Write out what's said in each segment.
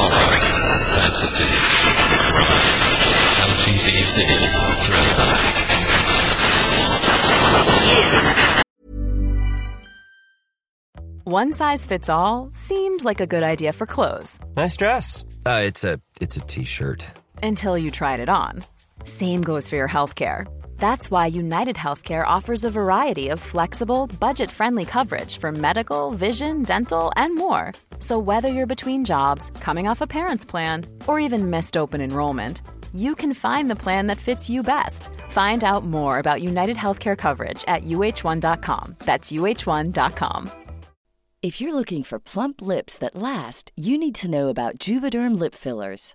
horror, fantasy, crime, LGBT, thriller. One size fits all seemed like a good idea for clothes Nice dress. Uh, it's a it's a t-shirt. until you tried it on. Same goes for your healthcare. That's why United Healthcare offers a variety of flexible, budget friendly coverage for medical, vision, dental, and more. So, whether you're between jobs, coming off a parent's plan, or even missed open enrollment, you can find the plan that fits you best. Find out more about United Healthcare coverage at uh1.com. That's uh1.com. If you're looking for plump lips that last, you need to know about Juvederm lip fillers.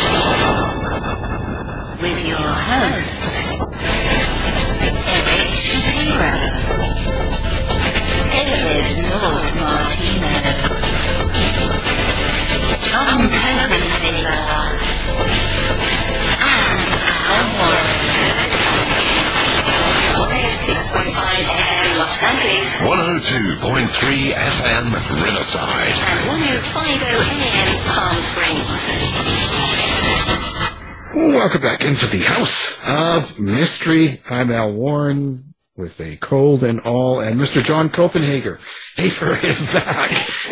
With your hosts, Eric Shapiro, David Lord Martino, Tom Copenhaver, and Al Warren. 106.5 FM Los Angeles 102.3 FM Riverside. and 105 AM Palm Springs. Welcome back into the house of mystery. I'm Al Warren. with a cold and all, and Mr. John Copenhaver. Hafer is back.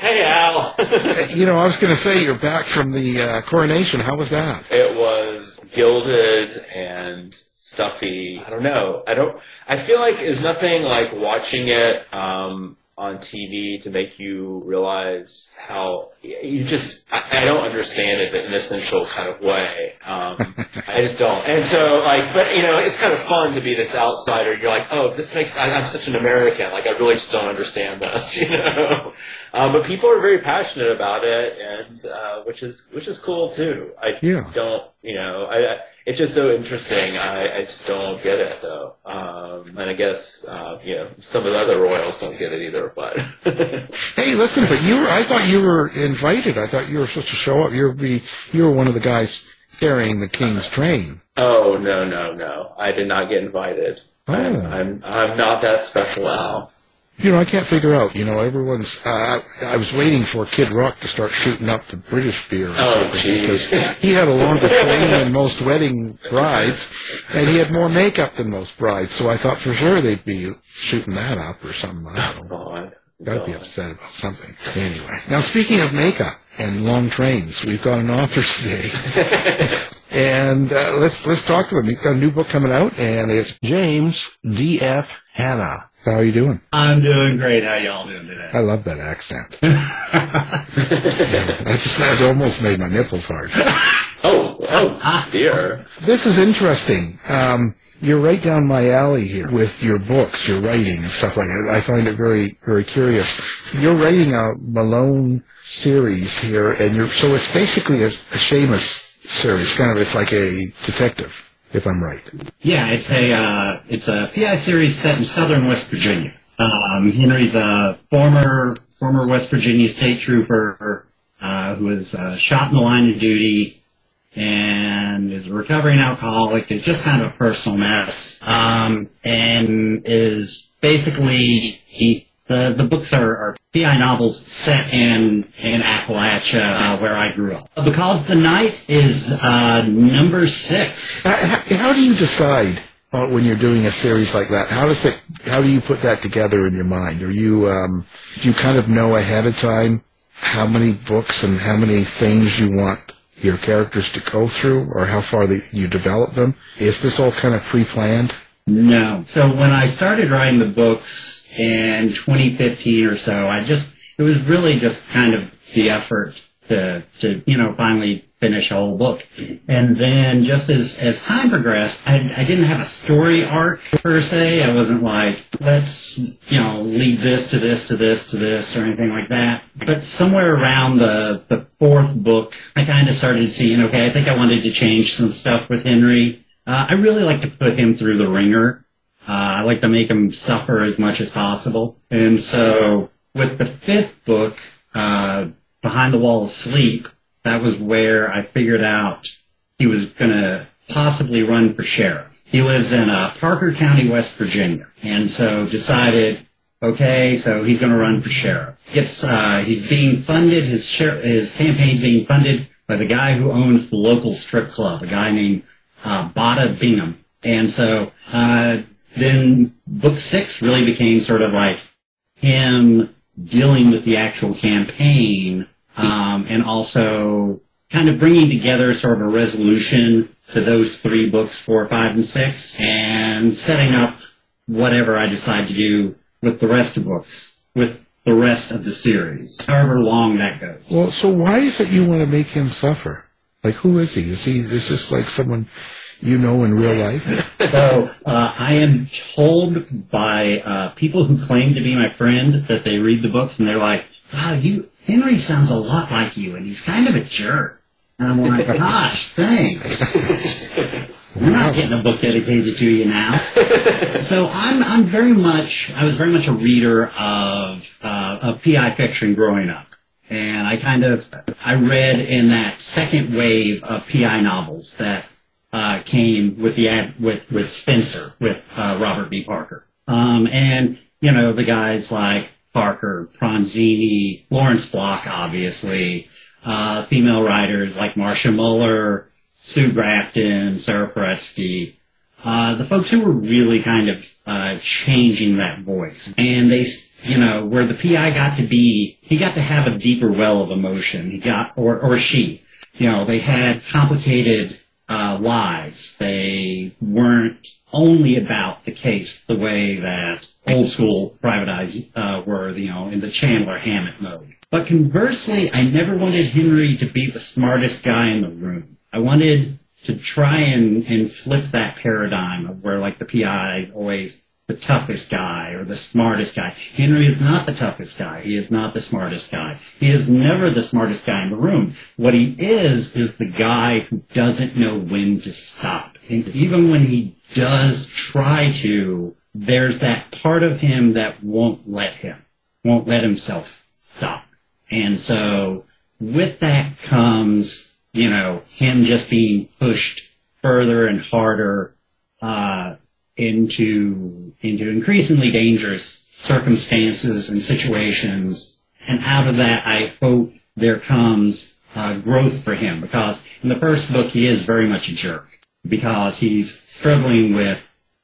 hey, Al. you know, I was going to say you're back from the uh, coronation. How was that? It was gilded and stuffy. I don't know. I don't. I feel like there's nothing like watching it um, on TV to make you realize how you just. I, I don't understand it in an essential kind of way. Um, I just don't. And so, like, but you know, it's kind of fun to be this outsider. You're like, oh, this makes. I, I'm such an American. Like, I really just don't understand this. You know. Um, but people are very passionate about it, and uh, which is which is cool too. I Yeah. don't, you know, I, I it's just so interesting. I, I just don't get it though, um, and I guess uh, you know some of the other royals don't get it either. But Hey, listen, but you were, I thought you were invited. I thought you were supposed to show up. You're be, you were one of the guys carrying the king's train. oh no, no, no, I did not get invited. I'm, I'm I'm not that special, Al. You know, I can't figure out. You know, everyone's. Uh, I, I was waiting for Kid Rock to start shooting up the British beer. or Oh, because He had a longer train than most wedding brides, and he had more makeup than most brides. So I thought for sure they'd be shooting that up or something. I don't know. God. Got to be upset about something. Anyway, now speaking of makeup and long trains, we've got an author today, and uh, let's let's talk to them. You've got a new book coming out, and it's James D. F. Hannah. How are you doing? I'm doing great. How y'all doing today? I love that accent. I just that almost made my nipples hard. Oh, oh dear. This is interesting. Um, you're right down my alley here with your books, your writing and stuff like that. I find it very, very curious. You're writing a Malone series here, and you're so it's basically a, a Shamus series. Kind of, it's like a detective, if I'm right. Yeah, it's a uh, it's a PI series set in southern West Virginia. Um, Henry's a former former West Virginia state trooper uh, who was uh, shot in the line of duty and is a recovering alcoholic. Is just kind of a personal mess, um, and is basically he. The, the books are, are PI novels set in, in Appalachia, uh, where I grew up. Because the Night is uh, number six. How, how do you decide uh, when you're doing a series like that? How does it? How do you put that together in your mind? Are you um, do you kind of know ahead of time how many books and how many things you want your characters to go through, or how far the, you develop them? Is this all kind of pre-planned? No. So when I started writing the books in 2015 or so, I just, it was really just kind of the effort to, to, you know, finally finish a whole book. And then just as, as time progressed, I, I didn't have a story arc per se. I wasn't like, let's, you know, lead this to this to this to this or anything like that. But somewhere around the, the fourth book, I kind of started seeing, okay, I think I wanted to change some stuff with Henry. Uh, I really like to put him through the ringer. Uh, I like to make him suffer as much as possible. And so with the fifth book, uh, Behind the Wall of Sleep, that was where I figured out he was going to possibly run for sheriff. He lives in uh, Parker County, West Virginia, and so decided, okay, so he's going to run for sheriff. Gets uh, he's being funded. His sher- his campaign's being funded by the guy who owns the local strip club, a guy named uh, Bada Bingham. And so uh, then book six really became sort of like him dealing with the actual campaign um, and also kind of bringing together sort of a resolution to those three books, four, five, and six, and setting up whatever I decide to do with the rest of books, with the rest of the series, however long that goes. Well, so why is it you want to make him suffer? Like, who is he? Is he is this like someone you know in real life? So uh, I am told by uh, people who claim to be my friend that they read the books and they're like, "Wow, you Henry sounds a lot like you, and he's kind of a jerk." And I'm like, "Gosh, thanks." We're not getting a book dedicated to you now. so I'm I'm very much I was very much a reader of uh, of PI fiction growing up, and I kind of I read in that second wave of PI novels that uh, came with the ad with with Spencer with uh, Robert B. Parker, um, and you know the guys like Parker, Pronzini, Lawrence Block, obviously, uh, female writers like Marcia Muller, Sue Grafton, Sara Paretsky, uh, the folks who were really kind of uh, changing that voice. And they, you know, where the PI got to be, he got to have a deeper well of emotion. He got, or, or she, you know, they had complicated uh, lives. They weren't only about the case the way that old school private eyes uh, were, you know, in the Chandler Hammett mode. But conversely, I never wanted Henry to be the smartest guy in the room. I wanted to try and, and flip that paradigm of where like the PI always the toughest guy or the smartest guy. Henry is not the toughest guy. He is not the smartest guy. He is never the smartest guy in the room. What he is, is the guy who doesn't know when to stop. And even when he does try to, there's that part of him that won't let him, won't let himself stop. And so with that comes, you know, him just being pushed further and harder, uh, into into increasingly dangerous circumstances and situations. And out of that, I hope there comes uh, growth for him because in the first book he is very much a jerk because he's struggling with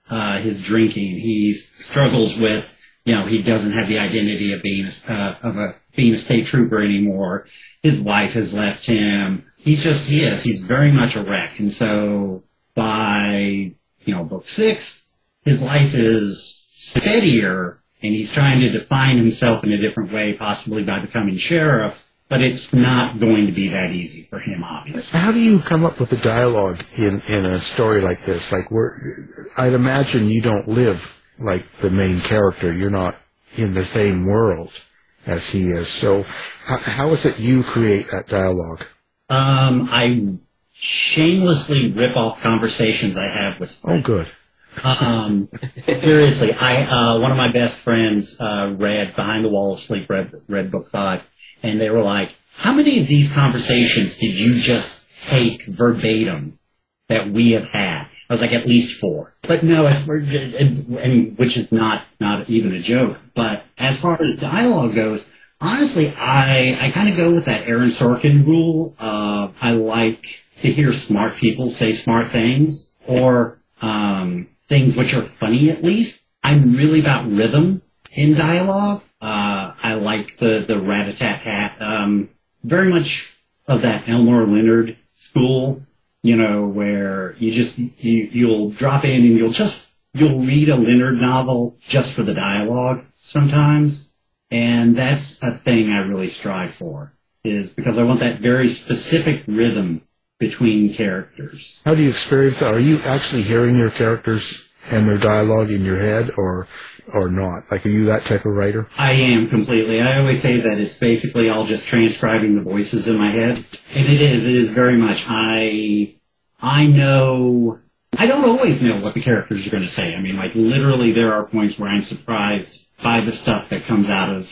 uh, his drinking. He struggles with you know he doesn't have the identity of being uh, of a being a state trooper anymore. His wife has left him. He's just he is. He's very much a wreck. And so by you know book six, his life is steadier and he's trying to define himself in a different way, possibly by becoming sheriff. But it's not going to be that easy for him, obviously. How do you come up with the dialogue in, in a story like this? Like, where I'd imagine you don't live like the main character. You're not in the same world as he is. So, how, how is it you create that dialogue? Um, I shamelessly rip off conversations I have with. Oh, good. Um, seriously, I uh, one of my best friends uh, read Behind the Wall of Sleep, read read book five, and they were like, "How many of these conversations did you just take verbatim that we have had?" I was like, "At least four. But no, and, and which is not not even a joke. But as far as dialogue goes, honestly, I I kind of go with that Aaron Sorkin rule. Uh, I like to hear smart people say smart things, or um, things which are funny at least. I'm really about rhythm in dialogue. Uh, I like the, the rat-a-tat-tat, um, very much of that Elmore Leonard school, you know, where you just, you, you'll drop in and you'll just, you'll read a Leonard novel just for the dialogue sometimes. And that's a thing I really strive for, is because I want that very specific rhythm between characters. How do you experience that? Are you actually hearing your characters and their dialogue in your head, or or not? Like, are you that type of writer? I am completely. I always say that it's basically all just transcribing the voices in my head, and it is. It is very much. I I know. I don't always know what the characters are going to say. I mean, like literally, there are points where I'm surprised by the stuff that comes out of,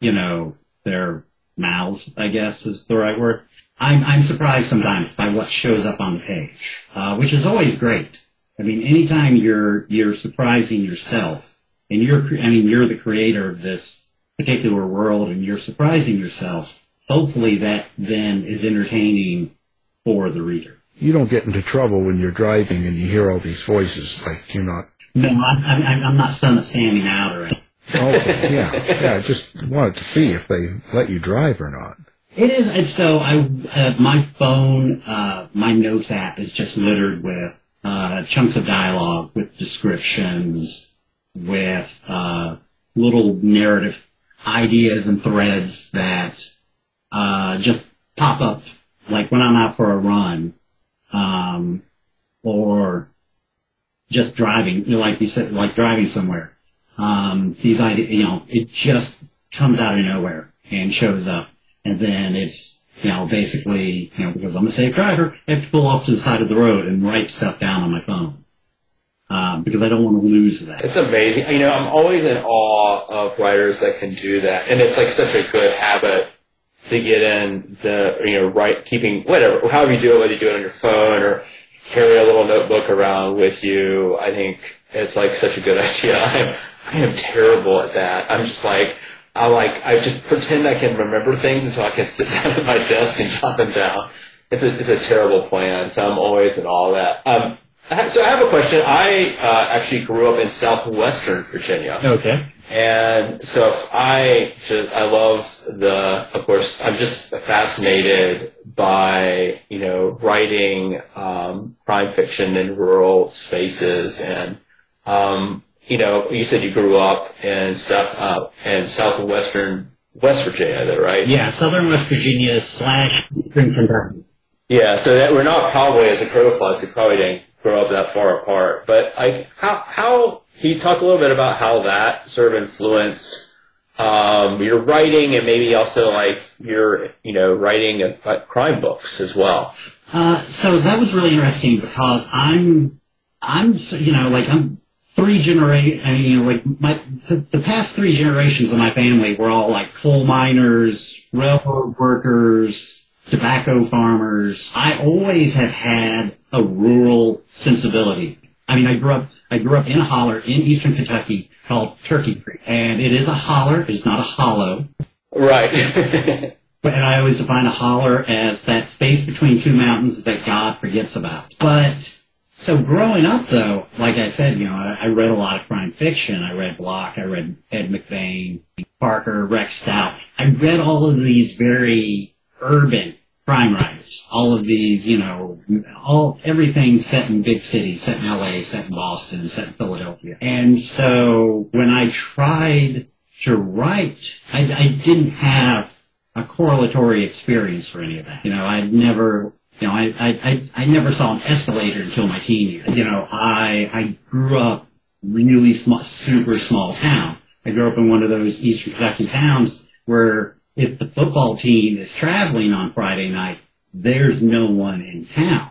you know, their mouths. I guess is the right word. I'm, I'm surprised sometimes by what shows up on the page, uh, which is always great. I mean, anytime you're you're surprising yourself, and you're I mean you're the creator of this particular world, and you're surprising yourself. Hopefully, that then is entertaining for the reader. You don't get into trouble when you're driving and you hear all these voices. Like you're not. No, I'm, I'm, I'm not son of Sammy out or anything. Oh, yeah, yeah. I just wanted to see if they let you drive or not. It is, and so I, uh, my phone, uh, my notes app is just littered with uh, chunks of dialogue, with descriptions, with uh, little narrative ideas and threads that uh, just pop up, like when I'm out for a run, um, or just driving, you know, like you said, like driving somewhere. Um, these ideas, you know, it just comes out of nowhere and shows up and then it's you know basically you know because I'm a safe driver, I have to pull off to the side of the road and write stuff down on my phone um, because I don't want to lose that. It's amazing. You know, I'm always in awe of writers that can do that, and it's like such a good habit to get in the you know write keeping whatever however you do it, whether you do it on your phone or carry a little notebook around with you. I think it's like such a good idea. I'm I am terrible at that. I'm just like I like I just pretend I can remember things until I can sit down at my desk and jot them down. It's a it's a terrible plan, so I'm always in all that. Um, So I have a question. I uh, actually grew up in southwestern Virginia. Okay. And so if I just, I love the, of course, I'm just fascinated by, you know, writing, um, crime fiction in rural spaces. And, um, you know, you said you grew up in, uh, in southwestern West Virginia, that right? Yeah, Southern West Virginia slash Eastern Kentucky. Yeah, so that we're not probably as a crow flies, we probably didn't grow up that far apart. But like, how how can you talk a little bit about how that sort of influenced um, your writing and maybe also like your you know writing of crime books as well? Uh, so that was really interesting because I'm, I'm, you know, like I'm three generation. I mean, you know, like my the, the past three generations of my family were all like coal miners, railroad workers, tobacco farmers. I always have had a rural sensibility. I mean, I grew up, I grew up in a holler in eastern Kentucky called Turkey Creek, and it is a holler. It is not a hollow. Right. And I always define a holler as that space between two mountains that God forgets about. But so growing up, though, like I said, you know, I, I read a lot of crime fiction. I read Block. I read Ed McBain, Parker, Rex Stout. I read all of these very urban crime writers. All of these, you know, all everything set in big cities, set in L.A., set in Boston, set in Philadelphia. And so when I tried to write, I, I didn't have a correlatory experience for any of that. You know, I'd never, you know, I, I, I, I never saw an escalator until my teen years. You know, I, I grew up really small, super small town. I grew up in one of those eastern Kentucky towns where if the football team is traveling on Friday night, there's no one in town.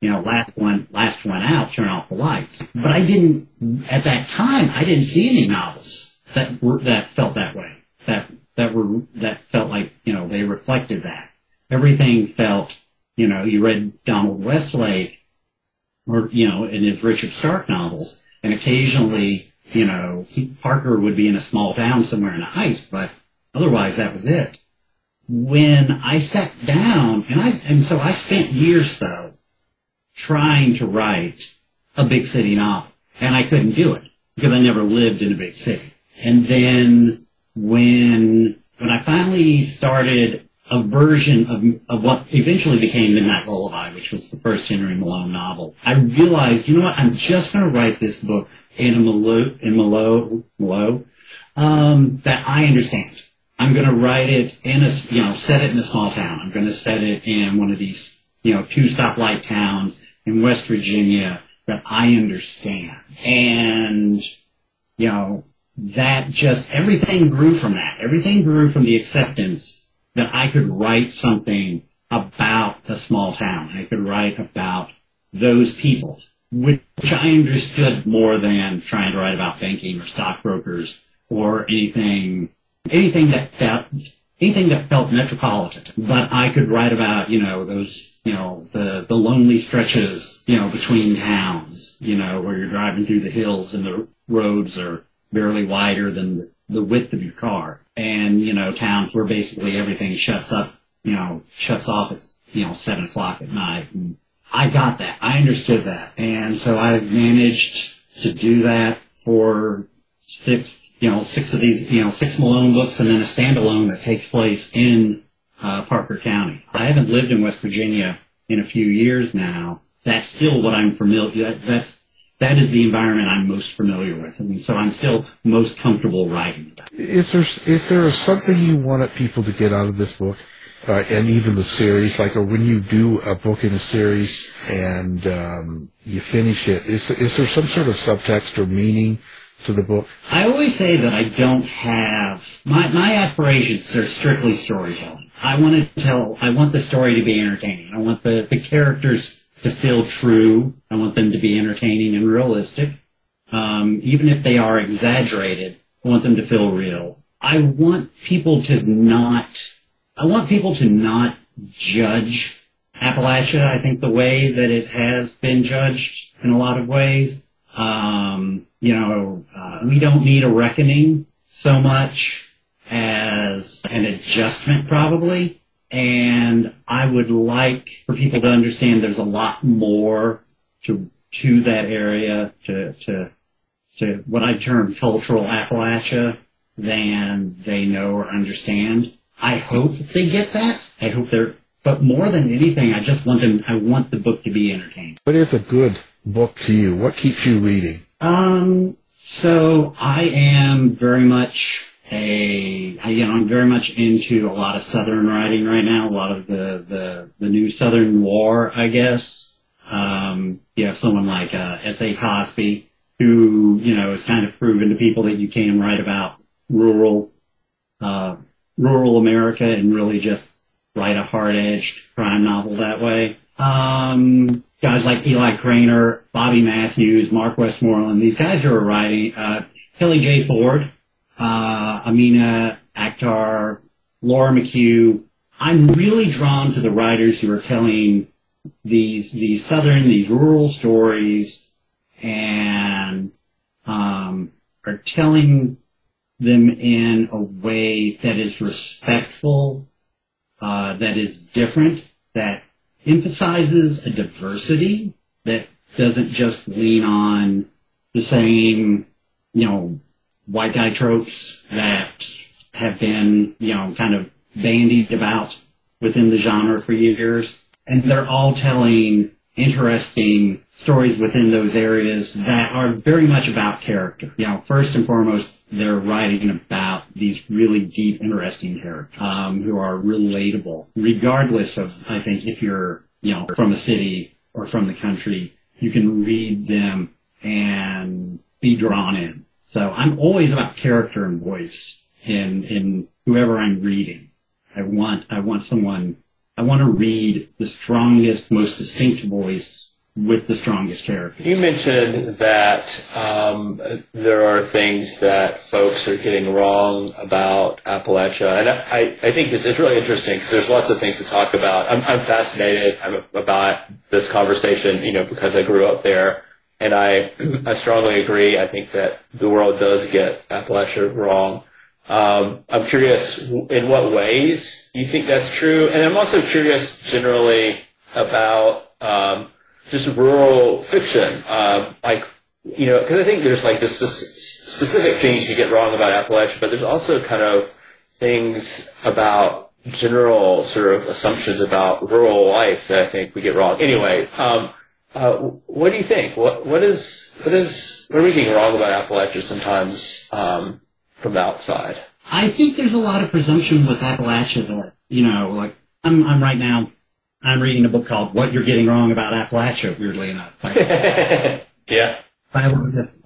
You know, last one, last one out, turn off the lights. But I didn't, at that time, I didn't see any novels that were, that felt that way. That, that were, that felt like, you know, they reflected that. Everything felt, you know, you read Donald Westlake, or, you know, in his Richard Stark novels, and occasionally, you know, he, Parker would be in a small town somewhere in the heights, but otherwise that was it. When I sat down, and I, and so I spent years though, trying to write a big city novel, and I couldn't do it because I never lived in a big city. And then when when I finally started a version of, of what eventually became Midnight Lullaby, which was the first Henry Malone novel, I realized, you know what, I'm just going to write this book in a Malo, in Malo, Malo, um, that I understand. I'm going to write it in a, you know, set it in a small town. I'm going to set it in one of these, you know, two stoplight towns in West Virginia that I understand. And, you know, that just, everything grew from that. Everything grew from the acceptance that I could write something about the small town. I could write about those people, which I understood more than trying to write about banking or stockbrokers or anything, anything that felt, anything that felt metropolitan. But I could write about, you know, those, you know, the, the lonely stretches, you know, between towns, you know, where you're driving through the hills and the roads are barely wider than the, the width of your car. And, you know, towns where basically everything shuts up, you know, shuts off at, you know, seven o'clock at night. And I got that. I understood that. And so I managed to do that for six, you know, six of these, you know, six Malone books and then a standalone that takes place in uh, Parker County. I haven't lived in West Virginia in a few years now. That's still what I'm familiar, that, that's, that is the environment I'm most familiar with. And so I'm still most comfortable writing about. Is there is there something you wanted people to get out of this book, uh, and even the series? Like, or when you do a book in a series and um, you finish it, is is there some sort of subtext or meaning to the book? I always say that I don't have my my aspirations are strictly storytelling. I want to tell. I want the story to be entertaining. I want the the characters to feel true. I want them to be entertaining and realistic. Um, even if they are exaggerated, I want them to feel real. I want people to not. I want people to not judge Appalachia. I think the way that it has been judged in a lot of ways. Um, you know, uh, we don't need a reckoning so much as an adjustment probably. And I would like for people to understand there's a lot more to, to that area, to, to, to what I term cultural Appalachia than they know or understand. I hope they get that. I hope they're, but more than anything, I just want them, I want the book to be entertaining. What is a good book to you? What keeps you reading? Um, so I am very much a, I, you know, I'm very much into a lot of Southern writing right now, a lot of the, the, the new Southern noir, I guess. Um, you have someone like, uh, S.A. Cosby, who, you know, has kind of proven to people that you can write about rural, uh, rural America and really just write a hard-edged crime novel that way. Um, guys like Eli Cranor, Bobby Matthews, Mark Westmoreland, these guys who are writing, uh, Kelly J. Ford, uh, Amina Akhtar, Laura McHugh. I'm really drawn to the writers who are telling these, these southern, these rural stories and, um, are telling them in a way that is respectful, uh, that is different, that emphasizes a diversity that doesn't just lean on the same, you know, white guy tropes that have been, you know, kind of bandied about within the genre for years. And they're all telling interesting stories within those areas that are very much about character. You know, first and foremost, they're writing about these really deep, interesting characters um, who are relatable, regardless of, I think, if you're, you know, from a city or from the country, you can read them and be drawn in. So I'm always about character and voice in in whoever I'm reading. I want I want someone I want to read the strongest, most distinct voice with the strongest character. You mentioned that um, there are things that folks are getting wrong about Appalachia, and I, I think this is really interesting because there's lots of things to talk about. I'm, I'm fascinated about this conversation, you know, because I grew up there, and I I strongly agree. I think that the world does get Appalachia wrong. Um, I'm curious in what ways you think that's true, and I'm also curious generally about um, just rural fiction, um, like you know, because I think there's like the spe- specific things you get wrong about Appalachia, but there's also kind of things about general sort of assumptions about rural life that I think we get wrong. Anyway, um, uh, what do you think? What what is what is what are we getting wrong about Appalachia sometimes um, from the outside? I think there's a lot of presumption with Appalachia that you know, like I'm I'm right now I'm reading a book called What You're Getting Wrong About Appalachia, weirdly enough. Yeah. By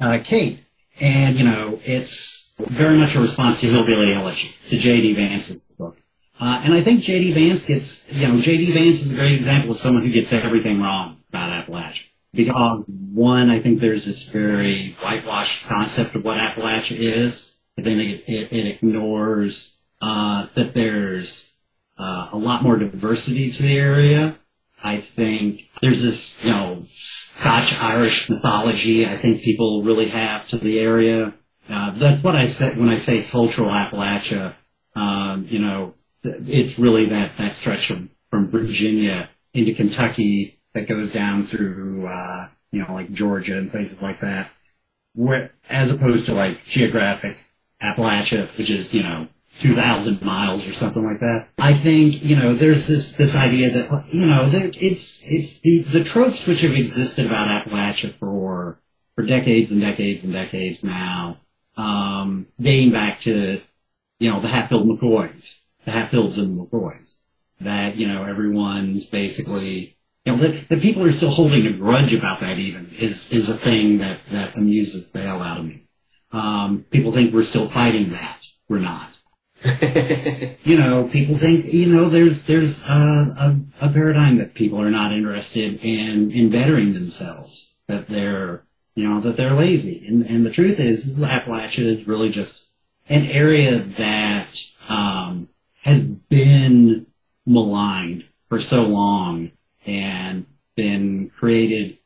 uh, Kate. And, you know, it's very much a response to Hillbilly Elegy, to J.D. Vance's book. Uh, and I think J.D. Vance gets, you know, J.D. Vance is a great example of someone who gets everything wrong about Appalachia. Because, one, I think there's this very whitewashed concept of what Appalachia is, but then it, it, it ignores uh, that there's uh, a lot more diversity to the area. I think there's this, you know, Scotch-Irish mythology I think people really have to the area. Uh, that's what I say when I say cultural Appalachia. Um, you know, it's really that, that stretch from, from Virginia into Kentucky that goes down through, uh, you know, like Georgia and places like that. Where, as opposed to like geographic Appalachia, which is, you know, 2,000 miles or something like that. I think, you know, there's this, this idea that, you know, there, it's, it's the, the tropes which have existed about Appalachia for, for decades and decades and decades now, um, dating back to, you know, the Hatfield McCoys, the Hatfields and the McCoys, that, you know, everyone's basically, you know, that, that people are still holding a grudge about that even is, is a thing that, that amuses the hell out of me. Um, people think we're still fighting that. We're not. you know, people think, you know, there's there's a, a, a, paradigm that people are not interested in in bettering themselves, that they're, you know, that they're lazy. And, and the truth is, is Appalachia is really just an area that um, has been maligned for so long and been created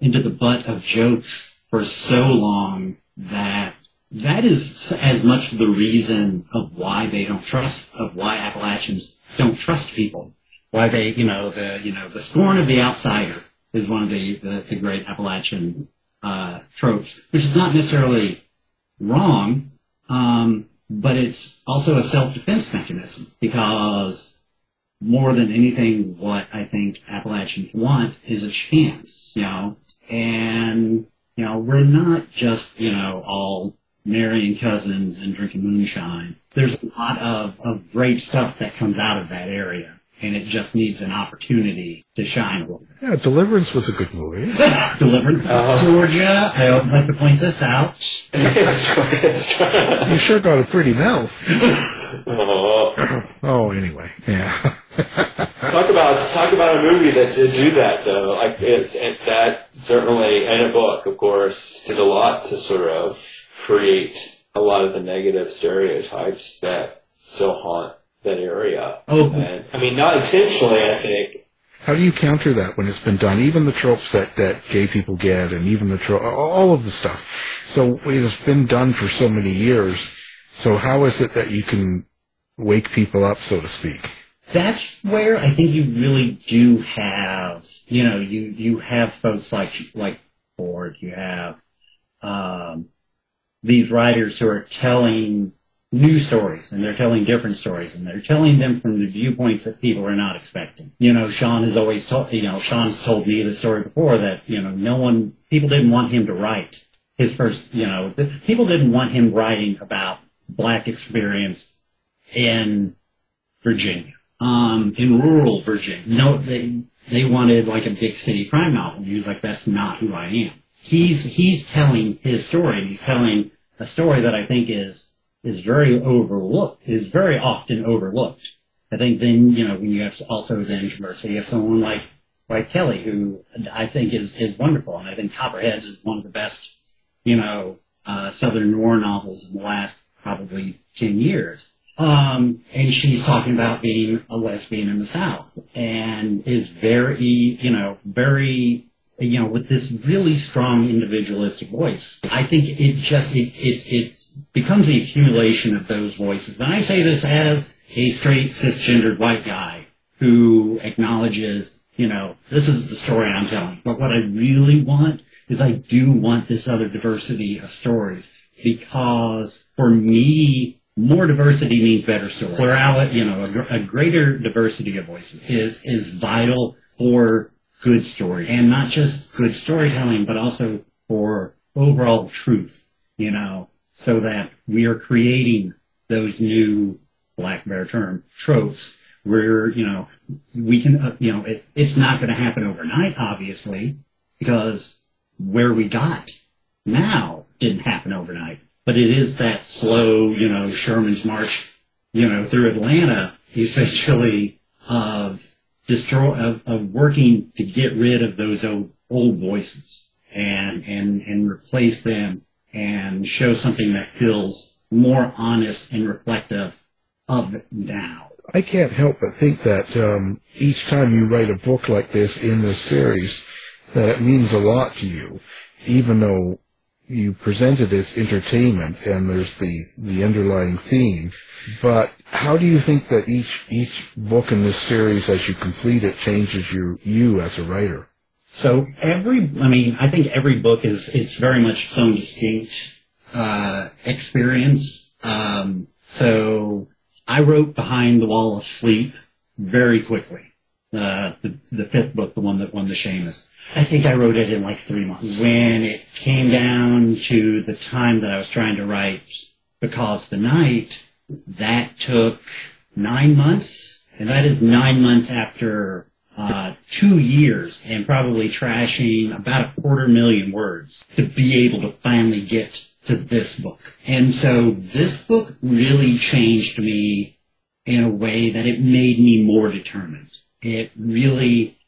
into the butt of jokes for so long that that is as much the reason of why they don't trust, of why Appalachians don't trust people. Why they, you know, the, you know, the scorn of the outsider is one of the, the, the great Appalachian uh, tropes, which is not necessarily wrong, um, but it's also a self-defense mechanism because more than anything, what I think Appalachians want is a chance, you know, and, you know, we're not just, you know, all marrying cousins and drinking moonshine. There's a lot of, of great stuff that comes out of that area. And it just needs an opportunity to shine a little bit. Yeah, Deliverance was a good movie. Deliverance, uh-huh. Georgia. I would like to point this out. It's true, it's true. you sure got a pretty mouth. Oh. oh, anyway, yeah. talk about talk about a movie that did do that though. Like it's it, that certainly, and a book, of course, did a lot to sort of create a lot of the negative stereotypes that still haunt that area. Oh. and, I mean, not intentionally, I think. How do you counter that when it's been done? Even the tropes that, that gay people get, and even the tro- all of the stuff. So it has been done for so many years. So how is it that you can wake people up, so to speak? That's where I think you really do have, you know, you, you have folks like, like Ford, you have, um, these writers who are telling new stories and they're telling different stories and they're telling them from the viewpoints that people are not expecting. You know, Shawn has always told, you know, Shawn's told me the story before that, you know, no one, people didn't want him to write his first, you know, the, people didn't want him writing about black experience in Virginia, um, in rural Virginia. No, they, they wanted like a big city crime novel. He was like, that's not who I am. He's, he's telling his story and he's telling a story that I think is, is very overlooked, is very often overlooked. I think then, you know, when you have also then conversely, you have someone like, like Kelly, who I think is, is wonderful. And I think Copperheads is one of the best, you know, uh, Southern noir novels in the last probably 10 years. Um, and she's talking about being a lesbian in the South and is very, you know, very, you know, with this really strong individualistic voice. I think it just, it, it, it becomes the accumulation of those voices. And I say this as a straight cisgendered white guy who acknowledges, you know, this is the story I'm telling. But what I really want is I do want this other diversity of stories because for me, more diversity means better stories. Plurality, you know, a, a greater diversity of voices is, is vital for good story and not just good storytelling, but also for overall truth, you know, so that we are creating those new black bear term tropes where, you know, we can, uh, you know, it, it's not going to happen overnight, obviously, because where we got now didn't happen overnight, but it is that slow, you know, Sherman's march, you know, through Atlanta, essentially of destroy, of, of working to get rid of those old, old voices and, and, and replace them and show something that feels more honest and reflective of now. I can't help but think that um, each time you write a book like this in this series, that it means a lot to you, even though you present it as entertainment and there's the, the underlying theme. But how do you think that each each book in this series, as you complete it, changes you you as a writer? So every, I mean, I think every book is, it's very much its own distinct, uh, experience. Um, so I wrote Behind the Wall of Sleep very quickly. Uh, the, the fifth book, the one that won the Shamus. I think I wrote it in like three months. When it came down to the time that I was trying to write Because the Night, that took nine months. And that is nine months after uh, two years and probably trashing about a quarter million words to be able to finally get to this book. And so this book really changed me in a way that it made me more determined. It really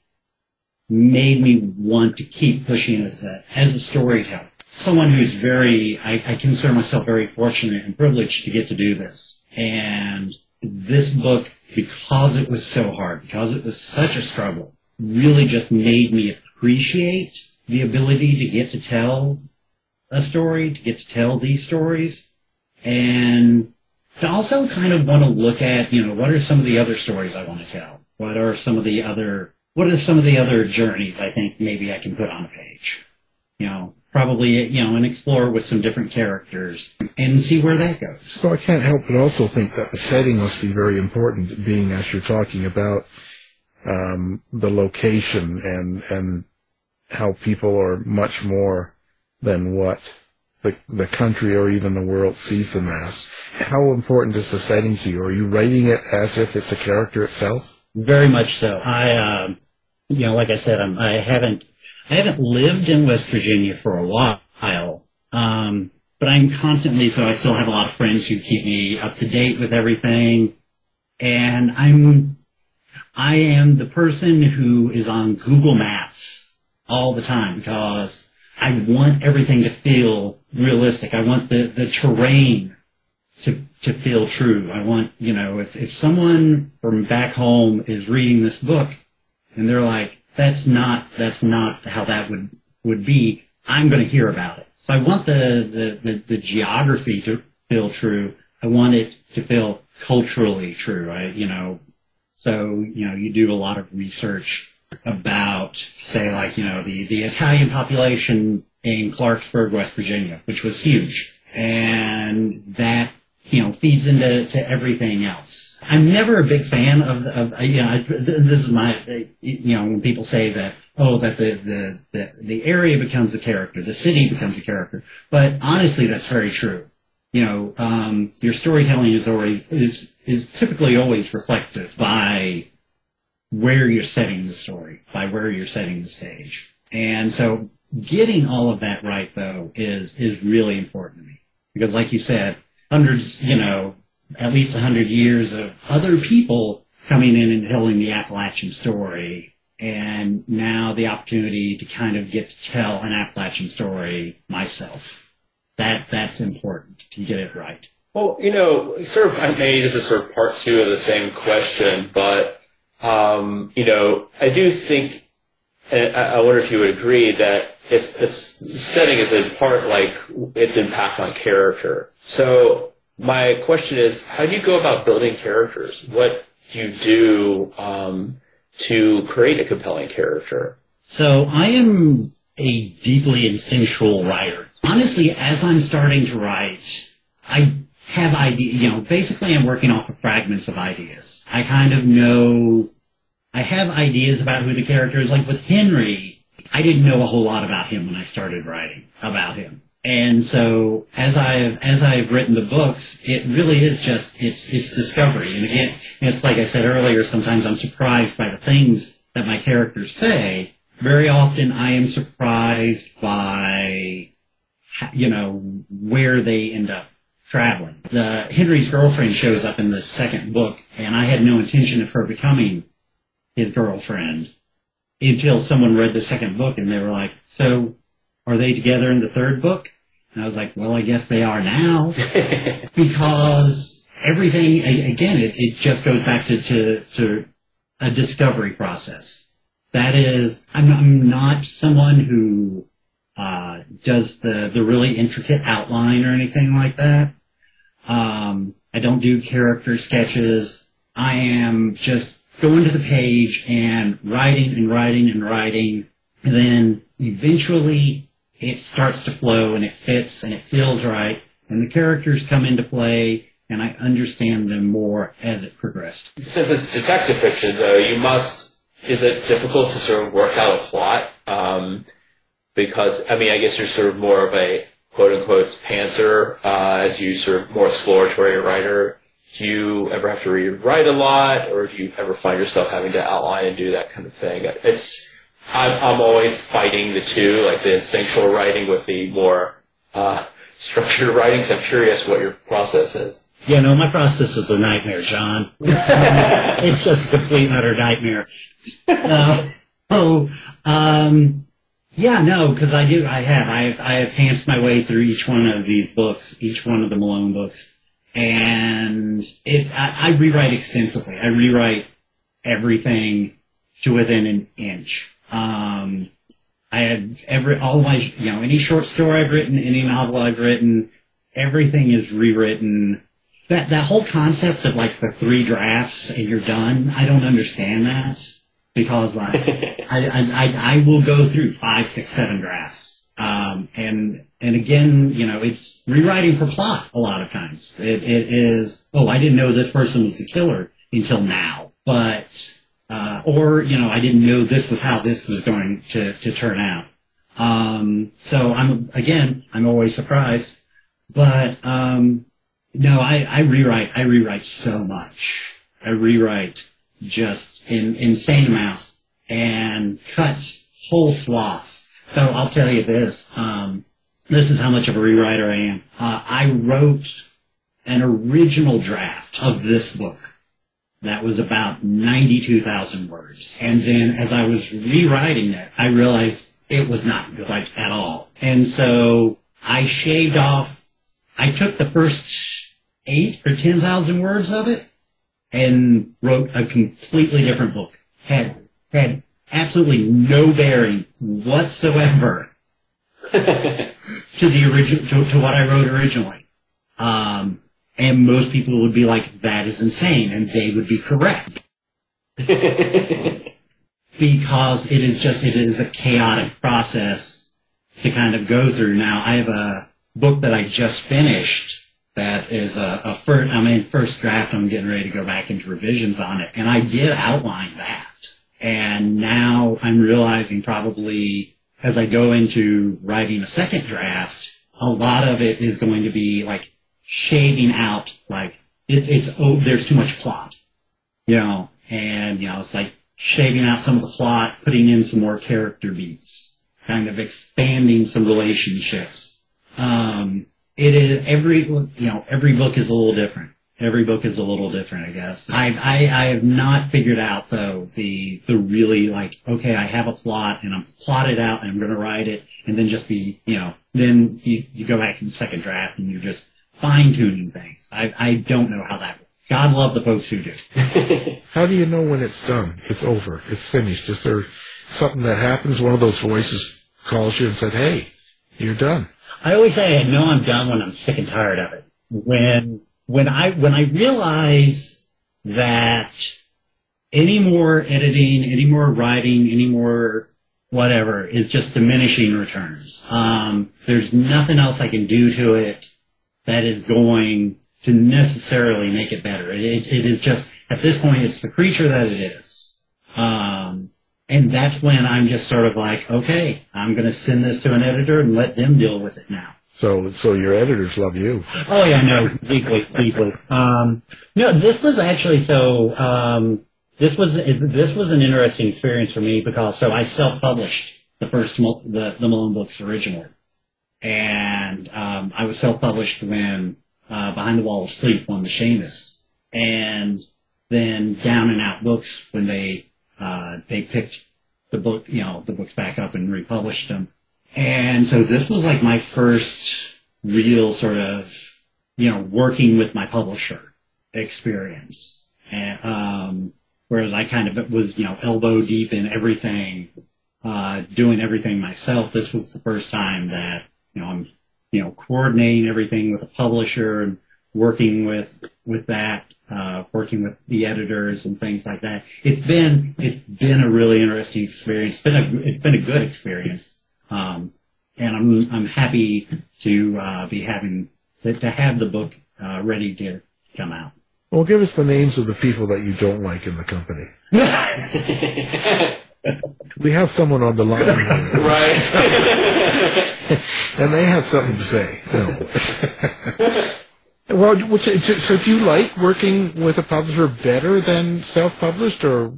made me want to keep pushing as a, as a storyteller. Someone who's very, I, I consider myself very fortunate and privileged to get to do this. And this book, because it was so hard, because it was such a struggle, really just made me appreciate the ability to get to tell a story, to get to tell these stories, and to also kind of want to look at, you know, what are some of the other stories I want to tell? What are some of the other what are some of the other journeys I think maybe I can put on a page? You know, probably, you know, and explore with some different characters and see where that goes. So I can't help but also think that the setting must be very important, being as you're talking about um, the location and and how people are much more than what the the country or even the world sees them as. How important is the setting to you? Are you writing it as if it's a character itself? Very much so. I, uh, you know, like I said, I'm, I haven't, I haven't lived in West Virginia for a while, um, but I'm constantly, so I still have a lot of friends who keep me up to date with everything, and I'm, I am the person who is on Google Maps all the time because I want everything to feel realistic. I want the, the terrain to to feel true. I want, you know, if, if someone from back home is reading this book and they're like, that's not that's not how that would would be, I'm gonna hear about it. So I want the, the, the, the geography to feel true. I want it to feel culturally true. I you know so, you know, you do a lot of research about, say, like, you know, the, the Italian population in Clarksburg, West Virginia, which was huge. And that you know, feeds into to everything else. I'm never a big fan of, of you know, this is my, you know, when people say that, oh, that the, the, the, the area becomes a character, the city becomes a character. But honestly, that's very true. You know, um, your storytelling is always, is, is typically always reflected by where you're setting the story, by where you're setting the stage. And so getting all of that right, though, is, is really important to me. Because like you said, hundreds, you know, at least a hundred years of other people coming in and telling the Appalachian story. And now the opportunity to kind of get to tell an Appalachian story myself. That, that's important to get it right. Well, you know, sort of, I maybe this is sort of part two of the same question, but, um, you know, I do think, and I wonder if you would agree that its its setting is in part like its impact on character. So my question is, how do you go about building characters? What do you do um, to create a compelling character? So I am a deeply instinctual writer. Honestly, as I'm starting to write, I have ideas. You know, basically, I'm working off of fragments of ideas. I kind of know. I have ideas about who the character is. Like with Henry, I didn't know a whole lot about him when I started writing about him. And so as I've as I've written the books, it really is just it's it's discovery. And again, it's like I said earlier, sometimes I'm surprised by the things that my characters say. Very often I am surprised by you know where they end up traveling. The Henry's girlfriend shows up in the second book, and I had no intention of her becoming his girlfriend until someone read the second book and they were like, so are they together in the third book? And I was like, well, I guess they are now because everything, again, it, it just goes back to, to, to a discovery process. That is, I'm, I'm not someone who uh, does the, the really intricate outline or anything like that. Um, I don't do character sketches. I am just going to the page and writing and writing and writing. And then eventually it starts to flow and it fits and it feels right. And the characters come into play and I understand them more as it progressed. Since it's detective fiction, though, you must. Is it difficult to sort of work out a plot? Um, because I mean, I guess you're sort of more of a quote unquote pantser uh, as you sort of more exploratory writer you ever have to rewrite a lot, or do you ever find yourself having to outline and do that kind of thing? It's I'm, I'm always fighting the two, like the instinctual writing with the more uh, structured writing. So I'm curious what your process is. Yeah, no, my process is a nightmare, John. it's just a complete utter nightmare. Uh, oh, um, yeah, no, because I do. I have. I have. I have pantsed my way through each one of these books, each one of the Malone books and it I, I rewrite extensively. I rewrite everything to within an inch. Um, I have every all my you know any short story I've written, any novel I've written, everything is rewritten. That that whole concept of like the three drafts and you're done, I don't understand that because like, I, I, I, I will go through five, six, seven drafts. Um, and, and again, you know, it's rewriting for plot a lot of times. It, it is, oh, I didn't know this person was the killer until now. But, uh, or, you know, I didn't know this was how this was going to, to turn out. Um, so I'm, again, I'm always surprised. But, um, no, I, I rewrite, I rewrite so much. I rewrite just in insane amounts and cut whole swaths. So I'll tell you this, um, this is how much of a rewriter I am. Uh, I wrote an original draft of this book that was about 92,000 words. And then as I was rewriting it, I realized it was not good, like, at all. And so I shaved off, I took the first eight or 10,000 words of it and wrote a completely different book. Had, had absolutely no bearing whatsoever to the original, to, to what I wrote originally. Um, and most people would be like, that is insane, and they would be correct. because it is just, it is a chaotic process to kind of go through. Now, I have a book that I just finished that is a, a first, I mean, first draft, I'm getting ready to go back into revisions on it, and I did outline that. And now I'm realizing probably as I go into writing a second draft, a lot of it is going to be like shaving out, like, it, it's, oh, there's too much plot, you know, and, you know, it's like shaving out some of the plot, putting in some more character beats, kind of expanding some relationships. Um, it is every, you know, every book is a little different. Every book is a little different, I guess. I, I, I have not figured out though the, the really like, okay, I have a plot and I'm plotted out and I'm going to write it and then just be, you know, then you, you go back in the second draft and you're just fine tuning things. I, I don't know how that works. God love the folks who do. How do you know when it's done? It's over. It's finished. Is there something that happens? One of those voices calls you and said, "Hey, you're done." I always say I know I'm done when I'm sick and tired of it. When when I when I realize that any more editing, any more writing, any more whatever is just diminishing returns. Um, there's nothing else I can do to it that is going to necessarily make it better. It, it, it is just at this point it's the creature that it is. Um, and that's when I'm just sort of like, okay, I'm going to send this to an editor and let them deal with it now. So, so your editors love you. Oh yeah, no, deeply, deeply. Um, no, this was actually so. Um, this was this was an interesting experience for me because so I self-published the first the the Malone books originally, and um, I was self-published when uh, Behind the Wall of Sleep won the Shamus, and then Down and Out Books when they uh, they picked the book, you know, the books back up and republished them. And so this was like my first real sort of, you know, working with my publisher experience. And, um, whereas I kind of was, you know, elbow deep in everything, uh, doing everything myself. This was the first time that, you know, I'm, you know, coordinating everything with a publisher and working with, with that, uh, working with the editors and things like that. It's been, it's been a really interesting experience. It's been a, it's been a good experience. Um, and I'm I'm happy to uh, be having to, to have the book uh, ready to come out. Well, give us the names of the people that you don't like in the company. we have someone on the line, right? and they have something to say. No. well, which, so do you like working with a publisher better than self-published, or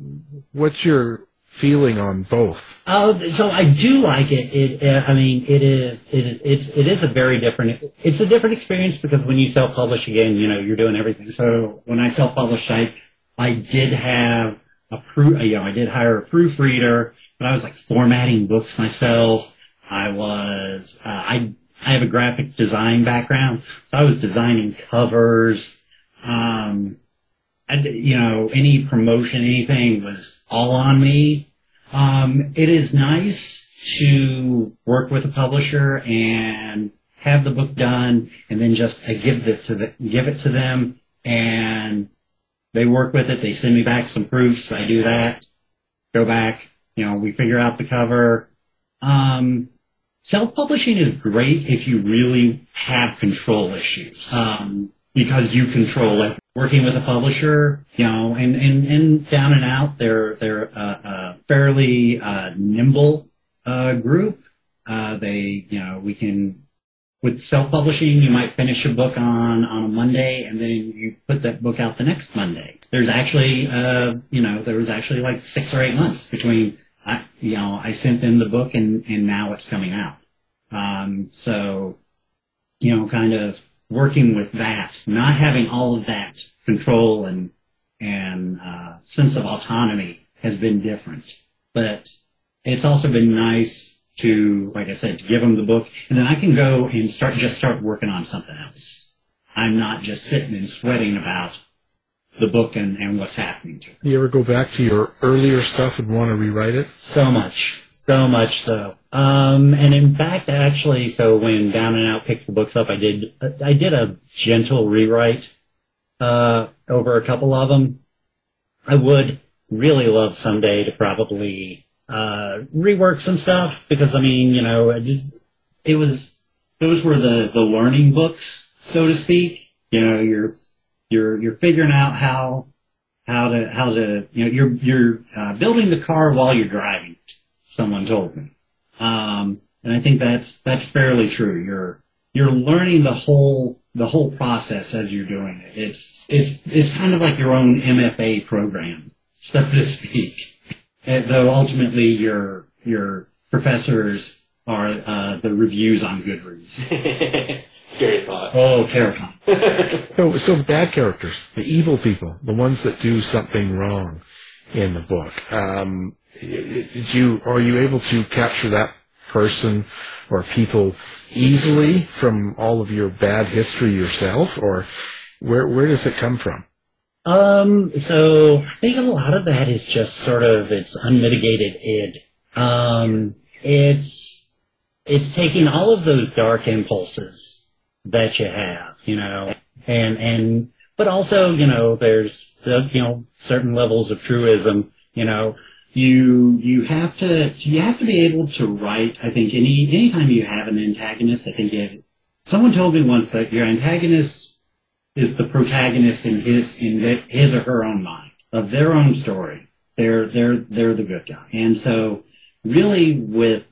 what's your feeling on both? Uh, so I do like it. It, uh, I mean, it is, it, it's, it is a very different, it's a different experience because when you self-publish again, you know, you're doing everything. So when I self-published, I, I did have a proof, you know, I did hire a proofreader, but I was like formatting books myself. I was, uh, I, I have a graphic design background, so I was designing covers. Um, and, you know, any promotion, anything was all on me. Um, it is nice to work with a publisher and have the book done and then just I give it to the, give it to them and they work with it. They send me back some proofs. I do that. go back, you know, we figure out the cover. Um, self-publishing is great if you really have control issues. Um, because you control it. Working with a publisher, you know, and, and, and down and out, they're, they're a, a fairly, uh, nimble, uh, group. Uh, they, you know, we can, with self-publishing, you might finish a book on, on a Monday and then you put that book out the next Monday. There's actually, uh, you know, there was actually like six or eight months between, I, you know, I sent them the book and, and now it's coming out. Um, so, you know, kind of working with that, not having all of that control and, and, uh, sense of autonomy has been different. But it's also been nice to, like I said, to give them the book, and then I can go and start just start working on something else. I'm not just sitting and sweating about the book and, and what's happening to it. You ever go back to your earlier stuff and want to rewrite it? So much, so much so. Um, and in fact, actually, so when Down and Out picked the books up, I did I did a gentle rewrite uh, over a couple of them. I would really love someday to probably uh, rework some stuff because I mean, you know, it just it was those were the the learning books, so to speak. You know, you're you're you're figuring out how how to how to you know you're you're uh, building the car while you're driving. It, Someone told me, um, and I think that's that's fairly true. You're you're learning the whole the whole process as you're doing it. It's it's it's kind of like your own MFA program, so to speak. And though ultimately your your professors are uh, the reviews on Goodreads. Scary thought. Oh, terrifying. So, so bad characters, the evil people, the ones that do something wrong in the book. Um, y- y- did you are you able to capture that person or people easily from all of your bad history yourself, or where where does it come from? Um, so I think a lot of that is just sort of it's unmitigated id. Um, it's it's taking all of those dark impulses that you have, you know, and and but also, you know, there's you know certain levels of truism, you know. You you have to you have to be able to write. I think any anytime you have an antagonist, I think you someone told me once that your antagonist is the protagonist in his in the, his or her own mind of their own story. They're they're they're the good guy, and so really with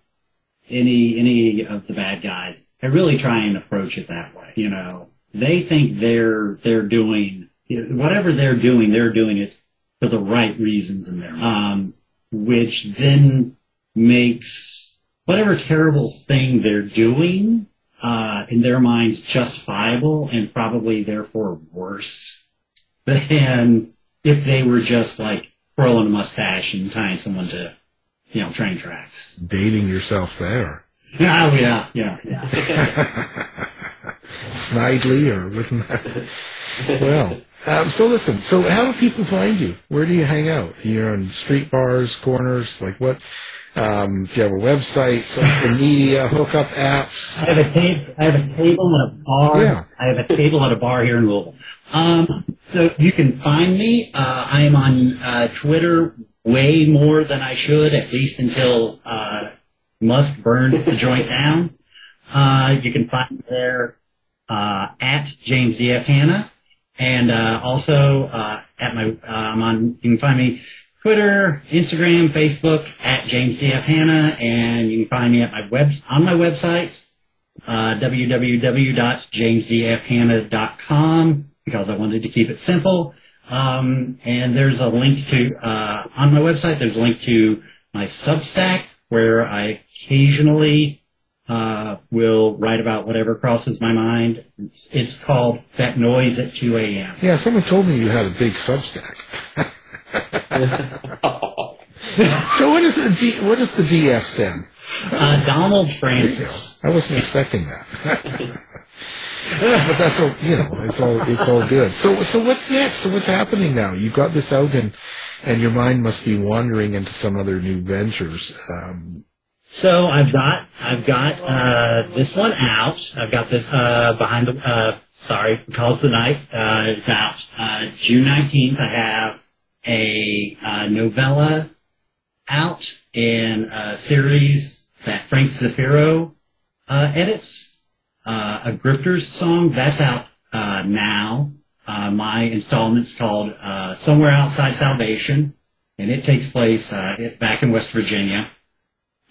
any any of the bad guys, I really try and approach it that way. You know, they think they're they're doing whatever they're doing, they're doing it for the right reasons in there, um, which then makes whatever terrible thing they're doing uh, in their minds justifiable and probably therefore worse than if they were just like twirling a mustache and tying someone to, you know, train tracks. Dating yourself there. Oh yeah, yeah, yeah. Snidely or that? Well, um, so listen. So how do people find you? Where do you hang out? You're on street bars, corners. Like what? Um, do you have a website, social media, hookup apps? I have a table. I have a table at a bar. Yeah. I have a table at a bar here in Louisville. Um, so you can find me. Uh, I am on uh, Twitter way more than I should, at least until uh, Musk burns the joint down. Uh, you can find me there uh, at James D.F. Hannah, and uh, also uh, at my uh, I'm on. You can find me Twitter, Instagram, Facebook at James D.F. Hannah, and you can find me at my web on my website uh, www.jamesdfhannah.com because I wanted to keep it simple. Um, and there's a link to uh, on my website. There's a link to my Substack where I occasionally uh, will write about whatever crosses my mind. It's, it's called That Noise at 2 a.m. Yeah, someone told me you had a big Substack. so what is the D, what does the DF stand? Uh, Donald Francis. I wasn't expecting that. but that's all, you know, it's all it's all good. So so what's next? So what's happening now? You've got this out and and your mind must be wandering into some other new ventures. Um, So I've got I've got uh, this one out. I've got this uh, behind the uh, sorry, calls the night. Uh, it's out uh, June nineteenth. I have a uh, novella out in a series that Frank Zafiro uh, edits, uh, a Grifters song. That's out uh, now. Uh, my installment's called uh, Somewhere Outside Salvation, and it takes place uh, back in West Virginia.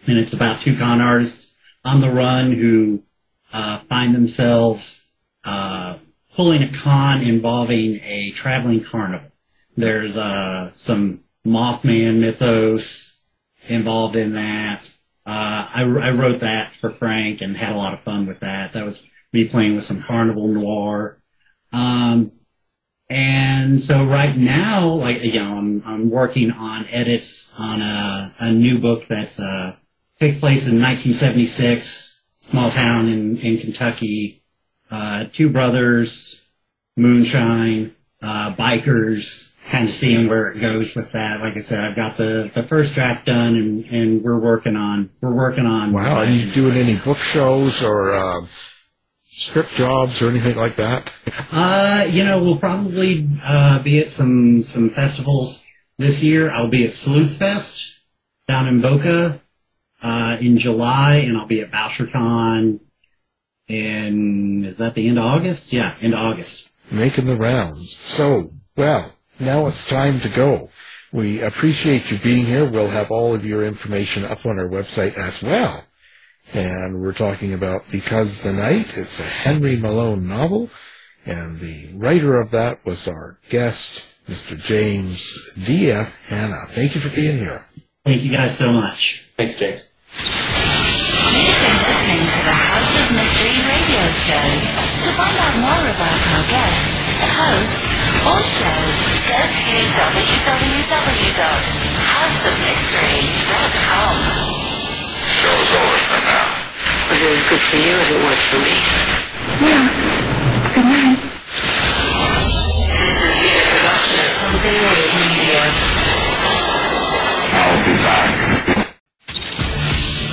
And it's about two con artists on the run who uh, find themselves uh, pulling a con involving a traveling carnival. There's uh, some Mothman mythos involved in that. Uh, I, I wrote that for Frank and had a lot of fun with that. That was me playing with some carnival noir. Um, and so right now, like, you know, I'm, I'm working on edits on a, a new book that's, uh, takes place in 1976, small town in, in Kentucky. Uh, two brothers, moonshine, uh, bikers, kind of seeing where it goes with that. Like I said, I've got the, the first draft done and, and we're working on, we're working on. Wow, are you doing any book shows or uh, script jobs or anything like that? Uh, you know, we'll probably uh, be at some some festivals this year. I'll be at Sleuth Fest down in Boca uh, in July, and I'll be at BoucherCon in is that the end of August? Yeah, end of August. Making the rounds. So, well, now it's time to go. We appreciate you being here. We'll have all of your information up on our website as well. And we're talking about Because the Night. It's a Henry Malone novel. And the writer of that was our guest, Mr. James Dia Hannah. Thank you for being here. Thank you guys so much. Thanks, James. You've been listening to the House of Mystery radio show. To find out more about our guests, hosts, or shows, go to www.houseofmystery.com. Show's over for now. Was it as good for you as it was for me? Yeah. Good night. This has been a production of Something Media. I'll be back.